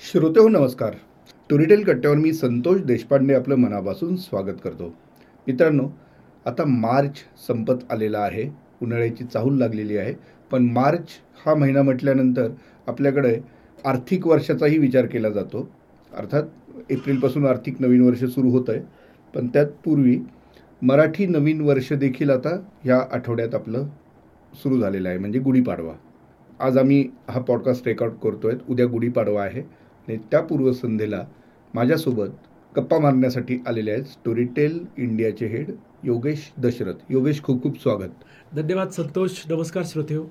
श्रोते हो नमस्कार. टुरिटेल कट्ट्यावर मी संतोष देशपांडे आपलं मनापासून स्वागत करतो. मित्रांनो आता मार्च संपत आलेला आहे. उन्हाळ्याची चाहूल लागलेली आहे. पण मार्च हा महिना म्हटल्यानंतर आपल्याकडे आर्थिक वर्षाचाही विचार केला जातो. अर्थात एप्रिलपासून आर्थिक नवीन वर्ष सुरू होतं आहे पण त्यात पूर्वी मराठी नवीन वर्ष देखील आता ह्या आठवड्यात आपलं सुरू झालेलं आहे. म्हणजे गुढीपाडवा. आज आम्ही हा पॉडकास्ट रेकॉर्ड करतो आहे उद्या गुढीपाडवा आहे. आणि त्या पूर्वसंध्येला माझ्यासोबत गप्पा मारण्यासाठी आलेले आहेत स्टोरीटेल इंडियाचे हेड योगेश दशरथ. योगेश खूप खूप स्वागत. धन्यवाद संतोष. नमस्कार श्रोते हो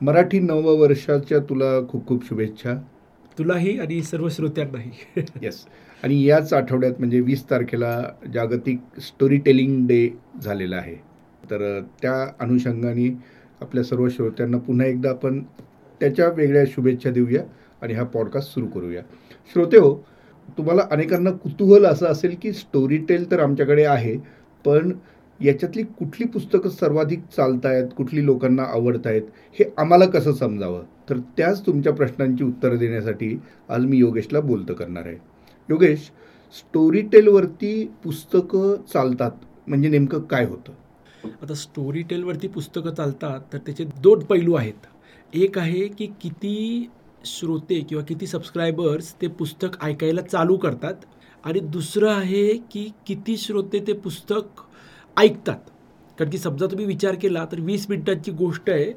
मराठी नववर्षाच्या तुला खूप खूप शुभेच्छा. तुलाही आणि सर्व श्रोत्यांनाही. येस आणि याच आठवड्यात म्हणजे वीस तारखेला जागतिक स्टोरी टेलिंग डे झालेला आहे. तर त्या अनुषंगाने आपल्या सर्व श्रोत्यांना पुन्हा एकदा आपण त्याच्या वेगळ्या शुभेच्छा देऊया. आणि हा पॉडकास्ट सुरू करूया. श्रोते हो तुम्हाला अनेकांना कुतूहल असं असेल की स्टोरी टेल तर आमच्याकडे आहे पण याच्यातली कुठली पुस्तकं सर्वाधिक चालत आहेत कुठली लोकांना आवडत आहेत हे आम्हाला कसं समजावं? तर त्याच तुमच्या प्रश्नांची उत्तरं देण्यासाठी आज मी योगेशला बोलतं करणार आहे. योगेश स्टोरी टेलवरती पुस्तकं चालतात म्हणजे नेमकं काय होतं? आता स्टोरी टेलवरती पुस्तकं चालतात तर त्याचे दोन पैलू आहेत. एक आहे की किती श्रोते किंवा किती सबस्क्रायबर्स ते पुस्तक ऐकायला चालू करतात. आणि दुसरं आहे की किती श्रोते ते पुस्तक ऐकतात. कारण की समजा तुम्ही विचार केला तर वीस मिनिटांची गोष्ट आहे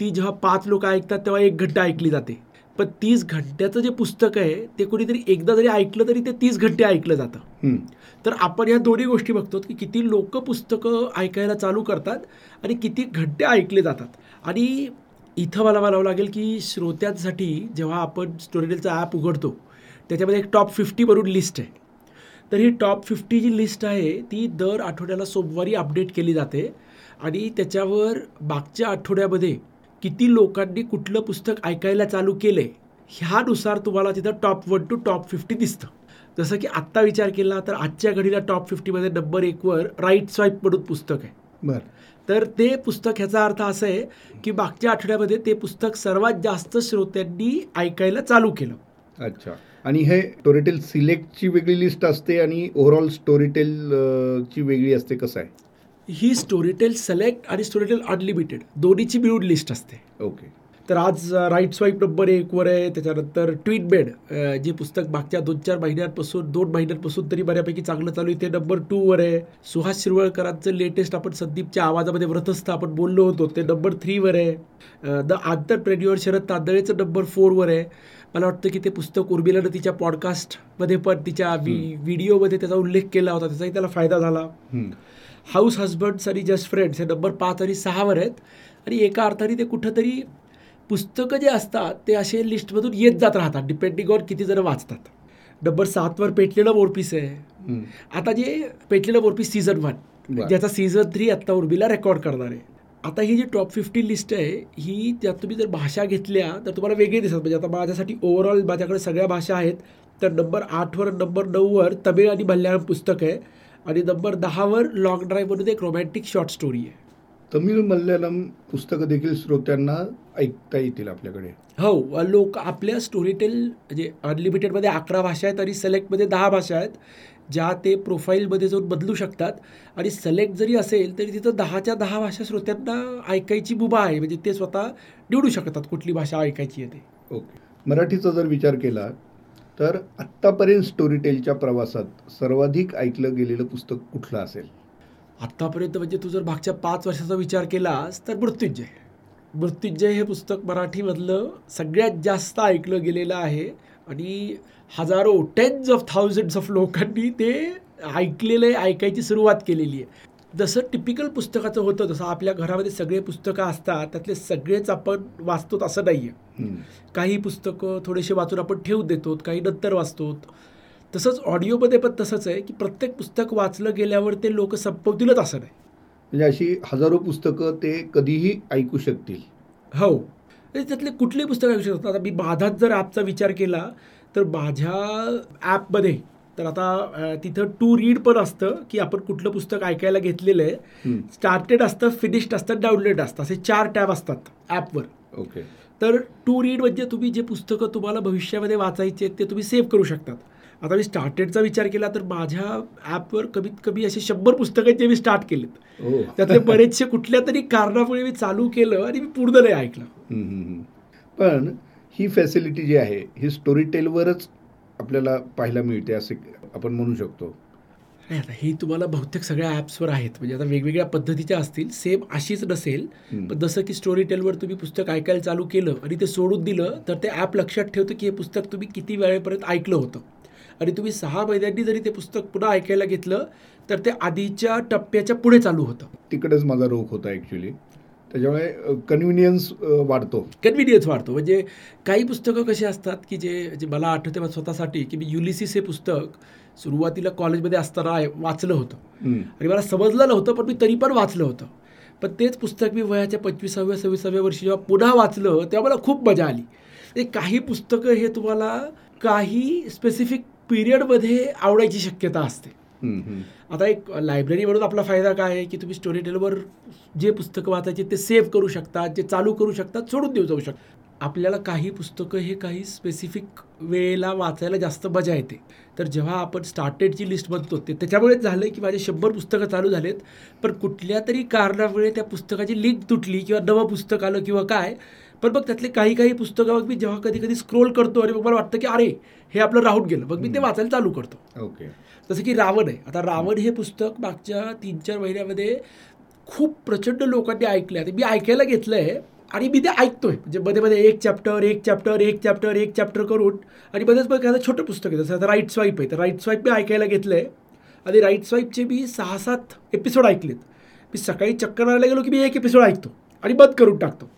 ती जेव्हा पाच लोक ऐकतात तेव्हा एक घंटा ऐकली जाते. पण तीस घंट्याचं जे पुस्तक आहे ते कोणीतरी एकदा जरी ऐकलं तरी ते तीस घंटे ऐकलं जातं. तर आपण ह्या दोन्ही गोष्टी बघतो की किती लोक पुस्तकं ऐकायला चालू करतात आणि किती घंटे ऐकले जातात. आणि इथं मला म्हणावं लागेल की श्रोत्यांसाठी जेव्हा आपण स्टोरीटेलचा ॲप उघडतो त्याच्यामध्ये एक टॉप फिफ्टी वरून लिस्ट आहे. तर ही टॉप फिफ्टी जी लिस्ट आहे ती दर आठवड्याला सोमवारी अपडेट केली जाते आणि त्याच्यावर मागच्या आठवड्यामध्ये किती लोकांनी कुठलं पुस्तक ऐकायला चालू केलं आहे ह्यानुसार तुम्हाला तिथं top one to top fifty दिसतं. जसं की आत्ता विचार केला तर आजच्या घडीला टॉप फिफ्टीमध्ये नंबर एकवर राईट स्वाईप म्हणून पुस्तक आहे. बरं. तर ते पुस्तक ह्याचा अर्थ असा आहे की मागच्या आठवड्यामध्ये ते पुस्तक सर्वात जास्त श्रोत्यांनी ऐकायला चालू केलं. अच्छा. आणि हे स्टोरीटेल सिलेक्टची वेगळी लिस्ट असते आणि ओव्हरऑल स्टोरीटेल ची वेगळी असते कसं आहे? ही स्टोरीटेल सिलेक्ट आणि स्टोरीटेल अनलिमिटेड दोन्हीची मिळून लिस्ट असते. ओके तर आज राईट स्वाईप नंबर एकवर आहे. त्याच्यानंतर ट्वीट बेड जे पुस्तक मागच्या दोन चार महिन्यांपासून दोन महिन्यांपासून तरी बऱ्यापैकी चांगलं चालू आहे. ते नंबर टूवर आहे. सुहास शिरवळकरांचं लेटेस्ट आपण संदीपच्या आवाजामध्ये व्रतस्थ आपण बोललो होतो. ते नंबर थ्रीवर आहे. द आंतरप्रेन्युअर शरद तांदळेचं नंबर फोरवर आहे. मला वाटतं की ते पुस्तक उर्मिलानं तिच्या पॉडकास्टमध्ये पण तिच्या व्हिडिओमध्ये त्याचा उल्लेख केला होता. त्याचाही त्याला फायदा झाला. हाऊस हजबंड्स आणि जस्ट फ्रेंड्स हे नंबर पाच आणि सहावर आहेत. आणि एका अर्थाने ते कुठंतरी पुस्तकं जे असतात ते असे लिस्टमधून येत जात राहतात डिपेंडिंग ऑन किती जण वाचतात. नंबर सातवर पेटलेलं वोरपीस आहे. आता जे पेटलेलं वोरपीस सीझन वन. ज्याचा सीझन थ्री आत्ता उर्मिला रेकॉर्ड करणार आहे. आता ही जी टॉप फिफ्टी लिस्ट आहे ही त्यात तुम्ही जर भाषा घेतल्या तर तुम्हाला वेगळी दिसतात. म्हणजे आता माझ्यासाठी ओव्हरऑल माझ्याकडे सगळ्या भाषा आहेत तर नंबर आठवर नंबर नऊवर तमिळ आणि मल्याळम पुस्तक आहे. आणि नंबर दहावर लॉंग ड्राईव्ह म्हणून एक रोमॅन्टिक शॉर्ट स्टोरी आहे. तमिळ मल्याळम पुस्तकं देखील श्रोत्यांना ऐकता येतील आपल्याकडे. हो लोक आपल्या स्टोरीटेल म्हणजे अनलिमिटेडमध्ये अकरा भाषा आहेत आणि सिलेक्टमध्ये दहा भाषा आहेत ज्या ते प्रोफाईलमध्ये जाऊन बदलू शकतात. आणि सिलेक्ट जरी असेल तरी तिथं दहाच्या दहा भाषा श्रोत्यांना ऐकायची मुभा आहे. म्हणजे ते स्वतः निवडू शकतात कुठली भाषा ऐकायची आहे ते. ओके. मराठीचा जर विचार केला तर आत्तापर्यंत स्टोरीटेलच्या प्रवासात सर्वाधिक ऐकलं गेलेलं पुस्तक कुठलं असेल? आत्तापर्यंत म्हणजे तू जर मागच्या पाच वर्षाचा विचार केलास तर मृत्युंजय. मृत्युंजय हे पुस्तक मराठीमधलं सगळ्यात जास्त ऐकलं गेलेलं आहे आणि हजारो टेन्स ऑफ थाउजंड्स ऑफ लोकांनी ते ऐकलेलं आहे ऐकायची सुरुवात केलेली आहे. जसं टिपिकल पुस्तकाचं होतं तसं आपल्या घरामध्ये सगळे पुस्तकं असतात त्यातले सगळेच आपण वाचतो असं नाही आहे काही पुस्तकं थोडेसे वाचून आपण ठेवून देतो काही नंतर वाचतो. तसंच ऑडिओमध्ये पण तसंच आहे की प्रत्येक पुस्तक वाचलं गेल्यावर ते लोक संपवतीलच असं नाही. म्हणजे अशी हजारो पुस्तकं ते कधीही ऐकू शकतील. हो. म्हणजे त्यातले कुठलेही पुस्तक ऐकू शकतात? आता मी माझाच जर ॲपचा विचार केला तर माझ्या ॲपमध्ये तर आता तिथं टू रीड पण असतं की आपण कुठलं पुस्तक ऐकायला घेतलेलं आहे. स्टार्टेड असतं फिनिश्ड असतं डाउनलोड असतं. असे चार टॅब असतात ॲपवर. ओके. तर टू रीड म्हणजे तुम्ही जे पुस्तकं तुम्हाला भविष्यामध्ये वाचायचे आहेत ते तुम्ही सेव्ह करू शकतात. आता मी स्टार्टेडचा विचार केला तर माझ्या ॲपवर कमीत कमी असे शंभर पुस्तकं जे मी स्टार्ट केलेत. हो. त्यातले बरेचसे कुठल्या तरी कारणामुळे मी चालू केलं आणि मी पूर्ण नाही ऐकलं. पण ही फॅसिलिटी जी आहे ही स्टोरी टेलवरच आपल्याला पाहायला मिळते असे आपण म्हणू शकतो. नाही आता ही तुम्हाला बहुतेक सगळ्या ॲप्सवर आहेत. म्हणजे आता वेगवेगळ्या पद्धतीच्या असतील सेम अशीच नसेल. पण जसं की स्टोरी टेलवर तुम्ही पुस्तक ऐकायला चालू केलं आणि ते सोडून दिलं तर ते ॲप लक्षात ठेवतं की हे पुस्तक तुम्ही किती वेळेपर्यंत ऐकलं होतं. आणि तुम्ही सहा महिन्यांनी जरी ते पुस्तक पुन्हा ऐकायला घेतलं तर ते आधीच्या टप्प्याच्या पुढे चालू होतं. तिकडेच माझा रोख होता ॲक्च्युली त्याच्यामुळे कन्व्हिनियन्स वाढतो. कन्व्हिनियन्स वाढतो. म्हणजे काही पुस्तकं कशी असतात की जे जे मला आठवते स्वतःसाठी की मी युलिसिस हे पुस्तक सुरुवातीला कॉलेजमध्ये असताना वाचलं होतं. आणि मला समजलं नव्हतं पण मी तरी पण वाचलं होतं. पण तेच पुस्तक मी वयाच्या पंचवीसाव्या सव्वीसाव्या वर्षी जेव्हा पुन्हा वाचलं तेव्हा मला खूप मजा आली. ते काही पुस्तकं हे तुम्हाला काही स्पेसिफिक पिरियडमध्ये आवडायची शक्यता असते. आता एक लायब्ररी म्हणून आपला फायदा काय आहे की तुम्ही स्टोरी टेलवर जे पुस्तकं वाचायचे ते सेव्ह करू शकता जे चालू करू शकतात सोडून देऊ जाऊ शकता. आपल्याला काही पुस्तकं हे काही स्पेसिफिक वेळेला वाचायला जास्त मजा येते. तर जेव्हा आपण स्टार्टेडची लिस्ट बनतो ते त्याच्यामुळेच झालं की माझे शंभर पुस्तकं चालू झालेत. पण कुठल्या तरी कारणामुळे त्या पुस्तकाची लिंक तुटली किंवा नवं पुस्तक आलं किंवा काय पण मग त्यातले काही काही पुस्तकं मग मी जेव्हा कधी कधी स्क्रोल करतो आणि मग मला वाटतं की अरे हे आपलं राहून गेलं. मग मी ते वाचायला चालू करतो. ओके. जसं की रावण आहे. आता रावण हे पुस्तक मागच्या तीन चार महिन्यामध्ये खूप प्रचंड लोकांनी ऐकलं आहे मी ऐकायला घेतलं आहे आणि मी ते ऐकतोय. म्हणजे मध्ये मध्ये एक चॅप्टर एक चॅप्टर एक चॅप्टर एक चॅप्टर करून आणि मध्येच मग एखादं छोटं पुस्तक आहे. जसं आता राईट स्वाईप आहे. तर राईट स्वाईप मी ऐकायला घेतलं आहे आणि राईट स्वाईपचे मी सहा सात एपिसोड ऐकलेत. मी सकाळी चक्कर मारायला गेलो की मी एक एपिसोड ऐकतो आणि बंद करून टाकतो.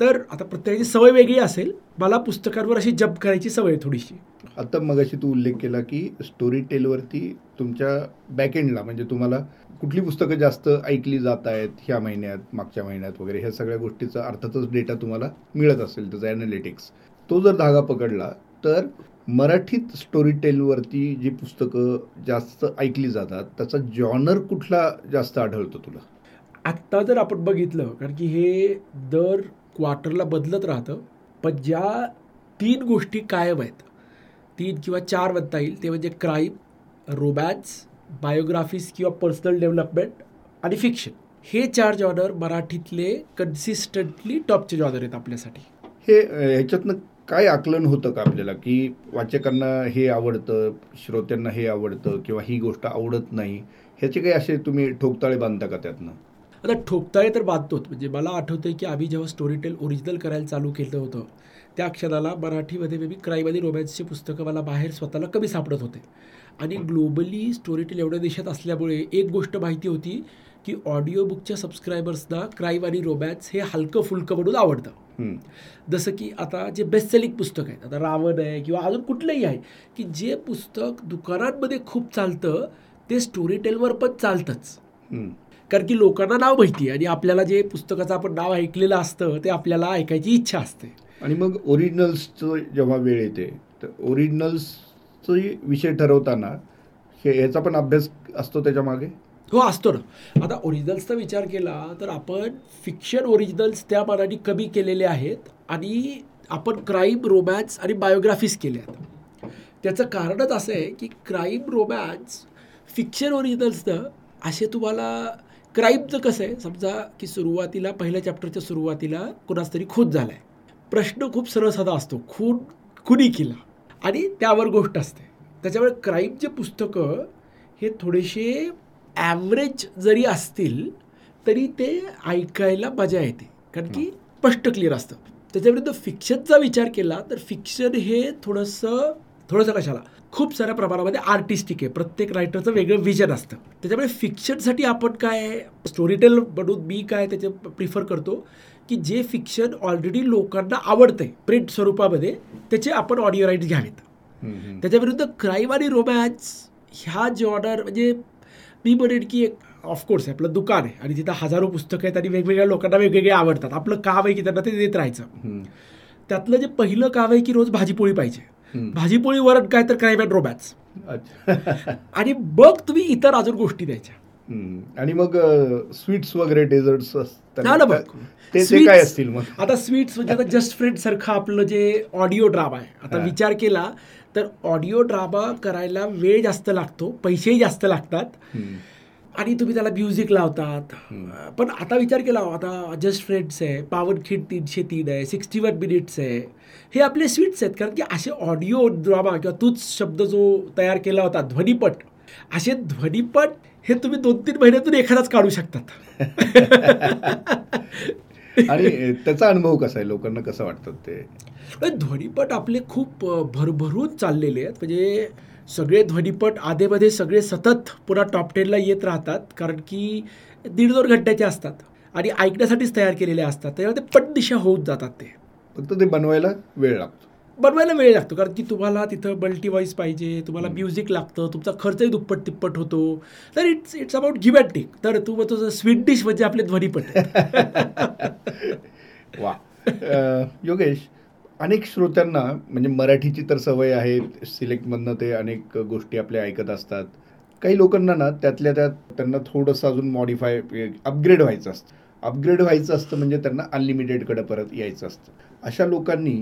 तर आता प्रत्येकाची सवय वेगळी असेल मला पुस्तकांवर अशी जप करायची सवय थोडीशी. आता मगाशी तू उल्लेख केला की स्टोरी टेलवरती तुमच्या बॅकएंडला म्हणजे तुम्हाला कुठली पुस्तकं जास्त ऐकली जात आहेत ह्या महिन्यात मागच्या महिन्यात वगैरे ह्या सगळ्या गोष्टीचा अर्थातच डेटा तुम्हाला मिळत असेल त्याचा ॲनालिटिक्स तो जर धागा पकडला तर मराठीत स्टोरी टेलवरती जी पुस्तकं जास्त ऐकली जातात त्याचा जॉनर कुठला जास्त आढळतो तुला? आत्ता जर आपण बघितलं कारण की हे दर क्वार्टरला बदलत राहतं पण ज्या तीन गोष्टी कायम आहेत तीन किंवा चार म्हणता येईल ते म्हणजे क्राईम रोमॅन्स बायोग्राफीज किंवा पर्सनल डेव्हलपमेंट आणि फिक्शन हे चार जॉनर मराठीतले कन्सिस्टंटली टॉपचे जॉनर आहेत आपल्यासाठी. हे ह्याच्यातनं काय आकलन होतं का आपल्याला? की वाचकांना हे आवडतं श्रोत्यांना हे आवडतं किंवा ही गोष्ट आवडत नाही? ह्याचे काही असे तुम्ही ठोकताळे बांधता का त्यातनं? आता ठोकताळे तर बांधतोच म्हणजे मला आठवतंय की आम्ही जेव्हा स्टोरी टेल ओरिजिनल करायला चालू केलं होतं त्या क्षणाला मराठीमध्ये मी क्राईम आणि रोमॅन्सची पुस्तकं मला बाहेर स्वतःला कमी सापडत होते आणि ग्लोबली स्टोरी टेल एवढ्या देशात असल्यामुळे एक गोष्ट माहिती होती की ऑडिओ बुकच्या सबस्क्रायबर्सना क्राईम आणि रोमॅन्स हे हलकं फुलकं म्हणून आवडतं. जसं की आता जे बेस्ट सेलिंग पुस्तक आहेत आता रावण आहे किंवा अजून कुठलंही आहे की जे पुस्तक दुकानांमध्ये खूप चालतं ते स्टोरी टेलवर पण चालतंच. कारण की लोकांना नाव माहिती आहे आणि आपल्याला जे पुस्तकाचं आपण नाव ऐकलेलं असतं ते आपल्याला ऐकायची इच्छा असते. आणि मग ओरिजिनल्सचं जेव्हा वेळ येते तर ओरिजिनल्सचं विषय ठरवताना हे ह्याचा पण अभ्यास असतो त्याच्यामागे? हो असतो ना. आता ओरिजिनल्सचा विचार केला तर आपण फिक्शन ओरिजिनल्स त्या मनाने कमी केलेले आहेत आणि आपण क्राईम रोमॅन्स आणि बायोग्राफीज केल्या आहेत. त्याचं कारणच असं आहे की क्राईम रोमॅन्स फिक्शन ओरिजिनल्सनं असे तुम्हाला क्राईमचं कसं आहे? समजा की सुरुवातीला पहिल्या चॅप्टरच्या सुरुवातीला कुणाच तरी खून झाला आहे प्रश्न खूप सरळ साधा असतो. खून कुणी केला? आणि त्यावर गोष्ट असते. त्याच्यामुळे क्राईमचे पुस्तकं हे थोडेसे ॲव्हरेज जरी असतील तरी ते ऐकायला मजा येते. कारण की स्पष्ट क्लिअर असतं. त्याच्याविरुद्ध फिक्शनचा विचार केला तर फिक्शन हे थोडंसं थोडंसं कशाला? खूप साऱ्या प्रमाणामध्ये आर्टिस्टिक आहे. प्रत्येक रायटरचं वेगळं विजन असतं. त्याच्यामुळे फिक्शनसाठी आपण काय स्टोरी टेल म्हणून मी काय त्याचे प्रिफर करतो की जे फिक्शन ऑलरेडी लोकांना आवडतंय प्रिंट स्वरूपामध्ये त्याचे आपण ऑडिओ राईट्स घ्यावेत. त्याच्याविरुद्ध क्राईम आणि रोमॅन्स ह्या जॉनर म्हणजे मी म्हणेन की एक ऑफकोर्स आपलं दुकान आहे. आणि तिथं हजारो पुस्तकं आहेत आणि वेगवेगळ्या लोकांना वेगवेगळे आवडतात. आपलं काम आहे की त्यांना ते देत राहायचं. त्यातलं जे पहिलं काम आहे की रोज भाजीपोळी पाहिजे. भाजीपोळी वरण काय तर क्राईम अँड रोमॅन्स अच्छा आणि मग तुम्ही इतर अजून गोष्टी द्यायच्या. आणि मग स्वीट्स वगैरे डेझर्ट्स बघ. काय असतील मग आता स्वीट्स म्हणजे आता जस्ट फ्रेंड सारखं आपलं जे ऑडिओ ड्रामा आहे आता. विचार केला तर ऑडिओ ड्रामा करायला वेळ जास्त लागतो पैसेही जास्त लागतात. आणि तुम्ही त्याला म्युझिक लावतात. पण आता विचार केला आता जस्ट फ्रेंड्स आहे पावन खीड तीनशे तीन आहे सिक्स्टी वन मिनिट्स आहे. हे आपले स्वीट्स आहेत कारण की असे ऑडिओ ड्रामा किंवा तूच शब्द जो तयार केला होता ध्वनिपट असे ध्वनिपट हे तुम्ही दोन तीन महिन्यातून एखादाच काढू शकतात. आणि त्याचा अनुभव कसा आहे? लोकांना कसं वाटतं ते? ध्वनिपट आपले खूप भरभरून चाललेले आहेत. म्हणजे सगळे ध्वनिपट आधेमध्ये सगळे सतत पुन्हा टॉप टेनला येत राहतात कारण की दीड दोन घंट्याचे असतात आणि ऐकण्यासाठीच तयार केलेले असतात. त्याच्यामुळे ते पटदिशा होऊन जातात ते. फक्त ते बनवायला वेळ लागतो. बनवायला वेळ लागतो कारण की तुम्हाला तिथं मल्टी व्हॉईस पाहिजे तुम्हाला. म्युझिक लागतं तुमचा खर्चही दुप्पट तिप्पट होतो. तर it's it's about give and take तर तू तुझं स्वीट डिश म्हणजे आपले ध्वनिपट. वा. योगेश अनेक श्रोत्यांना म्हणजे मराठीची तर सवय आहे सिलेक्टमधनं ते अनेक गोष्टी आपल्या ऐकत असतात. काही लोकांना ना त्यातल्या त्यात त्यांना थोडंसं अजून मॉडिफाय अपग्रेड व्हायचं असतं. अपग्रेड व्हायचं असतं म्हणजे त्यांना अनलिमिटेडकडे परत यायचं असतं. अशा लोकांनी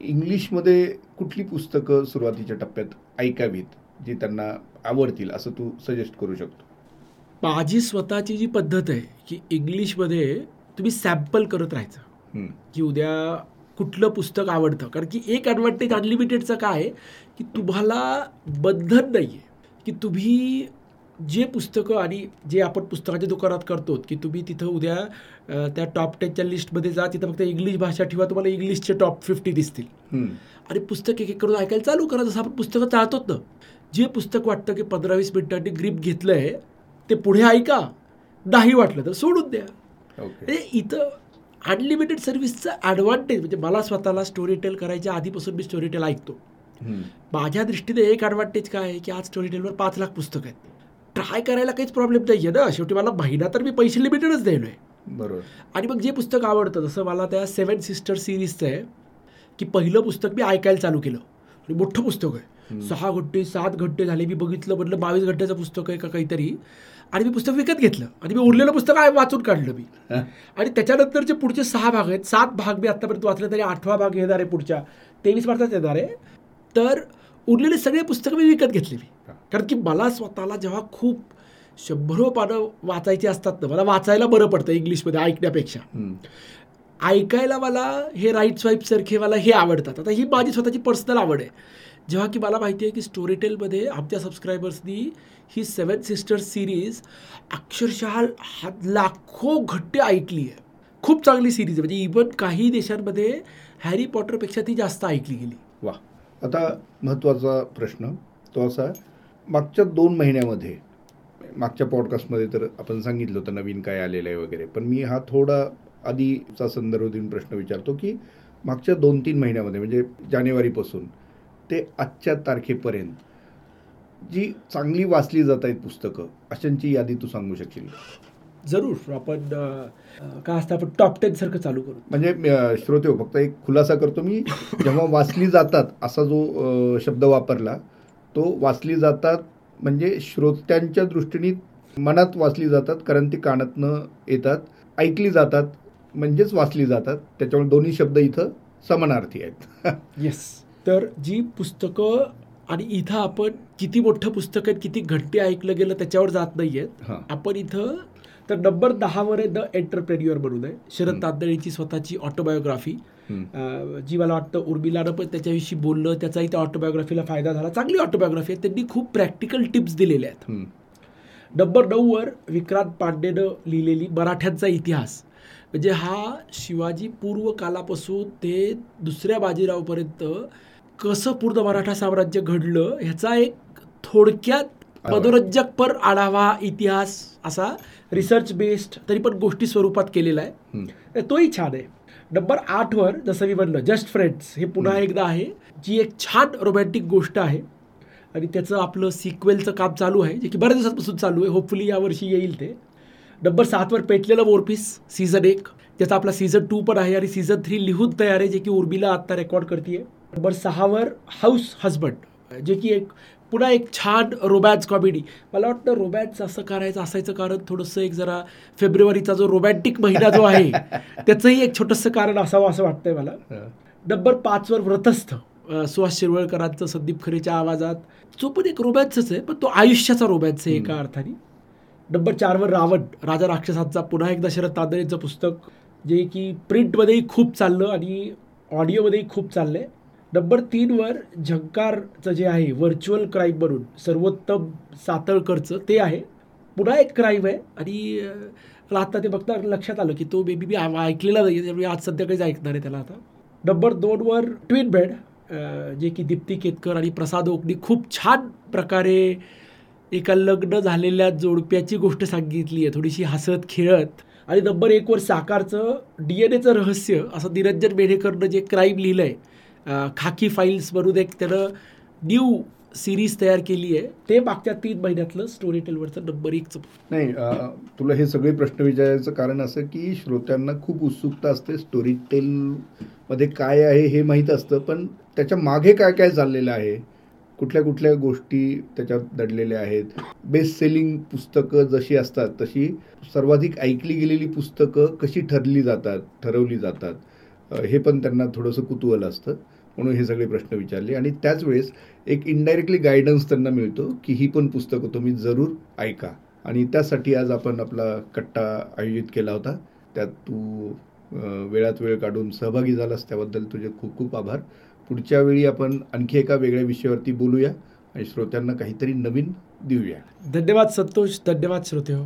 इंग्लिशमध्ये कुठली पुस्तकं सुरुवातीच्या टप्प्यात ऐकावीत जी त्यांना आवडतील असं तू सजेस्ट करू शकतो? माझी स्वतःची जी पद्धत आहे की इंग्लिशमध्ये तुम्ही सॅम्पल करत राहायचं. की उद्या कुठलं पुस्तक आवडतं? कारण की एक ॲडव्हान्टेज अनलिमिटेडचं काय आहे की तुम्हाला बंधन नाही आहे की तुम्ही जे पुस्तकं आणि जे आपण पुस्तकाच्या दुकानात करतो की तुम्ही तिथं उद्या त्या टॉप टेनच्या लिस्टमध्ये जा तिथं फक्त इंग्लिश भाषा ठेवा तुम्हाला इंग्लिशचे टॉप फिफ्टी दिसतील. आणि पुस्तक एक एक करून ऐकायला चालू करा जसं आपण पुस्तकं चालतोत ना. जे पुस्तक वाटतं की पंधरा वीस मिनिटांनी ग्रीप घेतलं आहे ते पुढे ऐका. नाही वाटलं तर सोडून द्या. म्हणजे इथं अनलिमिटेड सर्व्हिसचा ॲडव्हान्टेज म्हणजे मला स्वतःला स्टोरी टेल करायच्या आधीपासून मी स्टोरी टेल ऐकतो. माझ्या दृष्टीने एक ॲडव्हान्टेज काय आहे की आज स्टोरी टेलवर पाच लाख पुस्तकं आहेत. ट्राय करायला काहीच प्रॉब्लेम नाही आहे ना. शेवटी मला महिना तर मी पैसे लिमिटेडच द्यायलो आहे बरोबर. आणि मग जे पुस्तक आवडतं जसं मला त्या सेवन सिस्टर सिरीजचं आहे की पहिलं पुस्तक मी ऐकायला चालू केलं. आणि मोठं पुस्तक आहे. सहा घंटे सात घंटे झाले. मी बघितलं म्हटलं बावीस घंट्याचं पुस्तक आहे का काहीतरी. आणि मी पुस्तक विकत घेतलं. आणि मी उरलेलं पुस्तक आहे वाचून काढलं मी. आणि त्याच्यानंतरचे पुढचे सहा भाग आहेत सात भाग मी आत्तापर्यंत वाचले तरी आठवा भाग येणार आहे पुढच्या. तेवीस मार्चात येणार आहे. तर उरलेले सगळे पुस्तकं मी विकत घेतले मी. कारण की मला स्वतःला जेव्हा खूप शंभरो पानं वाचायची असतात ना मला वाचायला बरं पडतं इंग्लिशमध्ये ऐकण्यापेक्षा. ऐकायला मला हे राईट स्वाईपसारखे मला हे आवडतात. आता ही माझी स्वतःची पर्सनल आवड आहे. जेव्हा की मला माहिती आहे की स्टोरीटेलमध्ये आमच्या सबस्क्रायबर्सनी ही सेवन सिस्टर्स सिरीज अक्षरशः हा लाखो घट्टे ऐकली आहे. खूप चांगली सिरीज आहे. म्हणजे इवन काही देशांमध्ये हॅरी पॉटरपेक्षा ती जास्त ऐकली गेली. वा आता महत्त्वाचा प्रश्न तो असा मागच्या दोन महिन्यामध्ये मागच्या पॉडकास्टमध्ये तर आपण सांगितलं होतं नवीन काय आलेलं आहे वगैरे पण मी हा थोडा आधीचा संदर्भ देऊन प्रश्न विचारतो की मागच्या दोन तीन महिन्यामध्ये म्हणजे जानेवारीपासून ते आजच्या तारखेपर्यंत. जी चांगली वाचली जात आहेत पुस्तकं अशांची यादी तू सांगू शकशील जरूर. आपण काय असतं आपण टॉप टेन सारखं चालू करू. म्हणजे श्रोते हो, फक्त एक खुलासा करतो मी. जेव्हा वाचली जातात असा जो शब्द वापरला तो वाचली जातात म्हणजे श्रोत्यांच्या दृष्टीने मनात वाचली जातात कारण ती कानातनं येतात. ऐकली जातात म्हणजेच वाचली जातात. त्याच्यामुळे दोन्ही शब्द इथं समानार्थी आहेत. येस तर जी पुस्तकं आणि इथं आपण किती मोठं पुस्तक आहे किती घंटे ऐकलं गेलं त्याच्यावर जात नाही आहेत आपण इथं तर नंबर दहावर आहे द एंटरप्रेन्युअर म्हणून आहे. शरद. तांदळीची स्वतःची ऑटोबायोग्राफी. जी मला वाटतं उर्मिलानं पण त्याच्याविषयी बोललं त्याचाही त्या ऑटोबायोग्राफीला फायदा झाला. चांगली ऑटोबायोग्राफी आहे. त्यांनी खूप प्रॅक्टिकल टिप्स दिलेल्या आहेत. नंबर नऊवर विक्रांत पांडेनं लिहिलेली मराठ्यांचा इतिहास. म्हणजे हा शिवाजी पूर्व कालापासून ते दुसऱ्या बाजीरावपर्यंत कसं पूर्ण मराठा साम्राज्य घडलं ह्याचा एक थोडक्यात आढावा. मनोरंजक पर आढावा इतिहास असा रिसर्च बेस्ड तरी पण गोष्टी स्वरूपात केलेला आहे. तोही छान आहे. नंबर आठवर जसं मी म्हणलं जस्ट फ्रेंड्स हे पुन्हा. एकदा आहे जी एक छान रोमॅन्टिक गोष्ट आहे. आणि त्याचं आपलं सिक्वेलचं काम चालू आहे जे की बऱ्याच दिवसांपासून चालू आहे. होपफुली यावर्षी येईल ते. नंबर सातवर पेटलेलं वोरपीस सीझन एक. ज्याचा आपला सीझन टू पण आहे आणि सीझन थ्री लिहून तयार आहे जे की उर्मिला आत्ता रेकॉर्ड करते नंबर सहावर हाऊस हजबंड जे की एक पुन्हा एक छान रोमॅन्स कॉमेडी. मला वाटतं रोमॅन्स असं करायचं असायचं कारण थोडंसं एक जरा फेब्रुवारीचा जो रोमॅन्टिक महिना जो आहे त्याचंही एक छोटंसं कारण असावं असं वाटतंय मला. नंबर पाचवर व्रतस्थ सुहास शिरवळकरांचं संदीप खरेच्या आवाजात. जो पण एक रोमॅन्सच आहे पण तो आयुष्याचा रोमॅन्स आहे एका अर्थाने. नंबर चारवर रावण राजा राक्षसांचा पुन्हा एकदा शरद तांदळेंचं पुस्तक जे की प्रिंटमध्येही खूप चाललं आणि ऑडिओमध्येही खूप चाललं आहे नंबर तीनवर झंकारचं जे आहे व्हर्च्युअल क्राईम म्हणून सर्वोत्तम सातळकरचं ते आहे. पुन्हा एक क्राईम आहे आणि मला आता ते बघता लक्षात आलं की तो बेबी मी ऐकलेला नाही त्यामुळे आज संध्याकाळीच ऐकणार आहे त्याला आता. नंबर दोनवर ट्विन बेड जे की दीप्ती केतकर आणि प्रसाद ओकनी खूप छान प्रकारे एका लग्न झालेल्या जोडप्याची गोष्ट सांगितली आहे थोडीशी हसत खेळत. आणि नंबर एकवर साकारचं डी एन एचं रहस्य असं निरंजन मेढेकरनं जे क्राईम लिहिलं आहे खाकी फाईल्स एक त्यानं न्यू सिरीज तयार केली आहे. ते मागच्या तीन महिन्यातलं स्टोरी टेलवरचं नंबर एकचं नाही तुला हे सगळे प्रश्न विचारायचं कारण असं की श्रोत्यांना खूप उत्सुकता असते स्टोरी टेलमध्ये काय आहे हे माहीत असतं पण त्याच्यामागे काय काय चाललेलं आहे कुठल्या कुठल्या गोष्टी त्याच्यात दडलेल्या आहेत. बेस्ट सेलिंग पुस्तकं जशी असतात तशी सर्वाधिक ऐकली गेलेली पुस्तकं कशी ठरली जातात ठरवली जातात हे पण त्यांना थोडंसं कुतूहल असतं. म्हणून हे सगळे प्रश्न विचारले. आणि त्याच वेळेस एक इनडायरेक्टली गायडन्स त्यांना मिळतो की ही पण पुस्तकं तुम्ही जरूर ऐका. आणि त्यासाठी आज आपण आपला कट्टा आयोजित केला होता. त्यात तू वेळात वेळ काढून सहभागी झालास त्याबद्दल तुझे खूप खूप आभार. पुढच्या वेळी आपण आणखी एका वेगळ्या विषयावरती बोलूया आणि श्रोत्यांना काहीतरी नवीन देऊया. धन्यवाद संतोष धन्यवाद श्रोते हो.